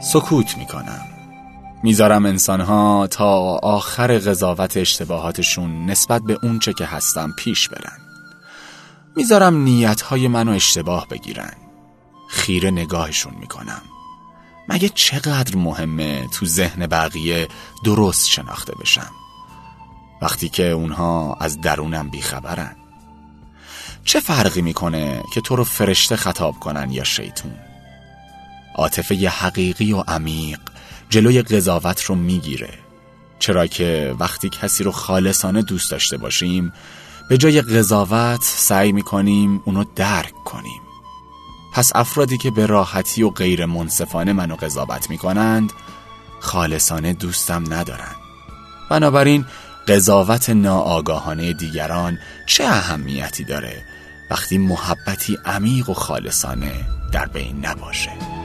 سکوت می‌کنم. می‌ذارم انسانها تا آخر قضاوت اشتباهاتشون نسبت به اونچه که هستم پیش برن. می‌ذارم نیتهای منو اشتباه بگیرن. خیره نگاهشون می‌کنم. مگه چقدر مهمه تو ذهن بقیه درست شناخته بشم؟ وقتی که اونها از درونم بیخبرن. چه فرقی می‌کنه که تو رو فرشته خطاب کنن یا شیطون؟ عاطفه حقیقی و عمیق جلوی قضاوت رو می‌گیره. چرا که وقتی کسی رو خالصانه دوست داشته باشیم به جای قضاوت سعی می‌کنیم اونو درک کنیم. پس افرادی که به راحتی و غیر منصفانه منو قضاوت می‌کنند خالصانه دوستم ندارن. بنابراین قضاوت ناآگاهانه دیگران چه اهمیتی داره وقتی محبتی عمیق و خالصانه در بین نباشه؟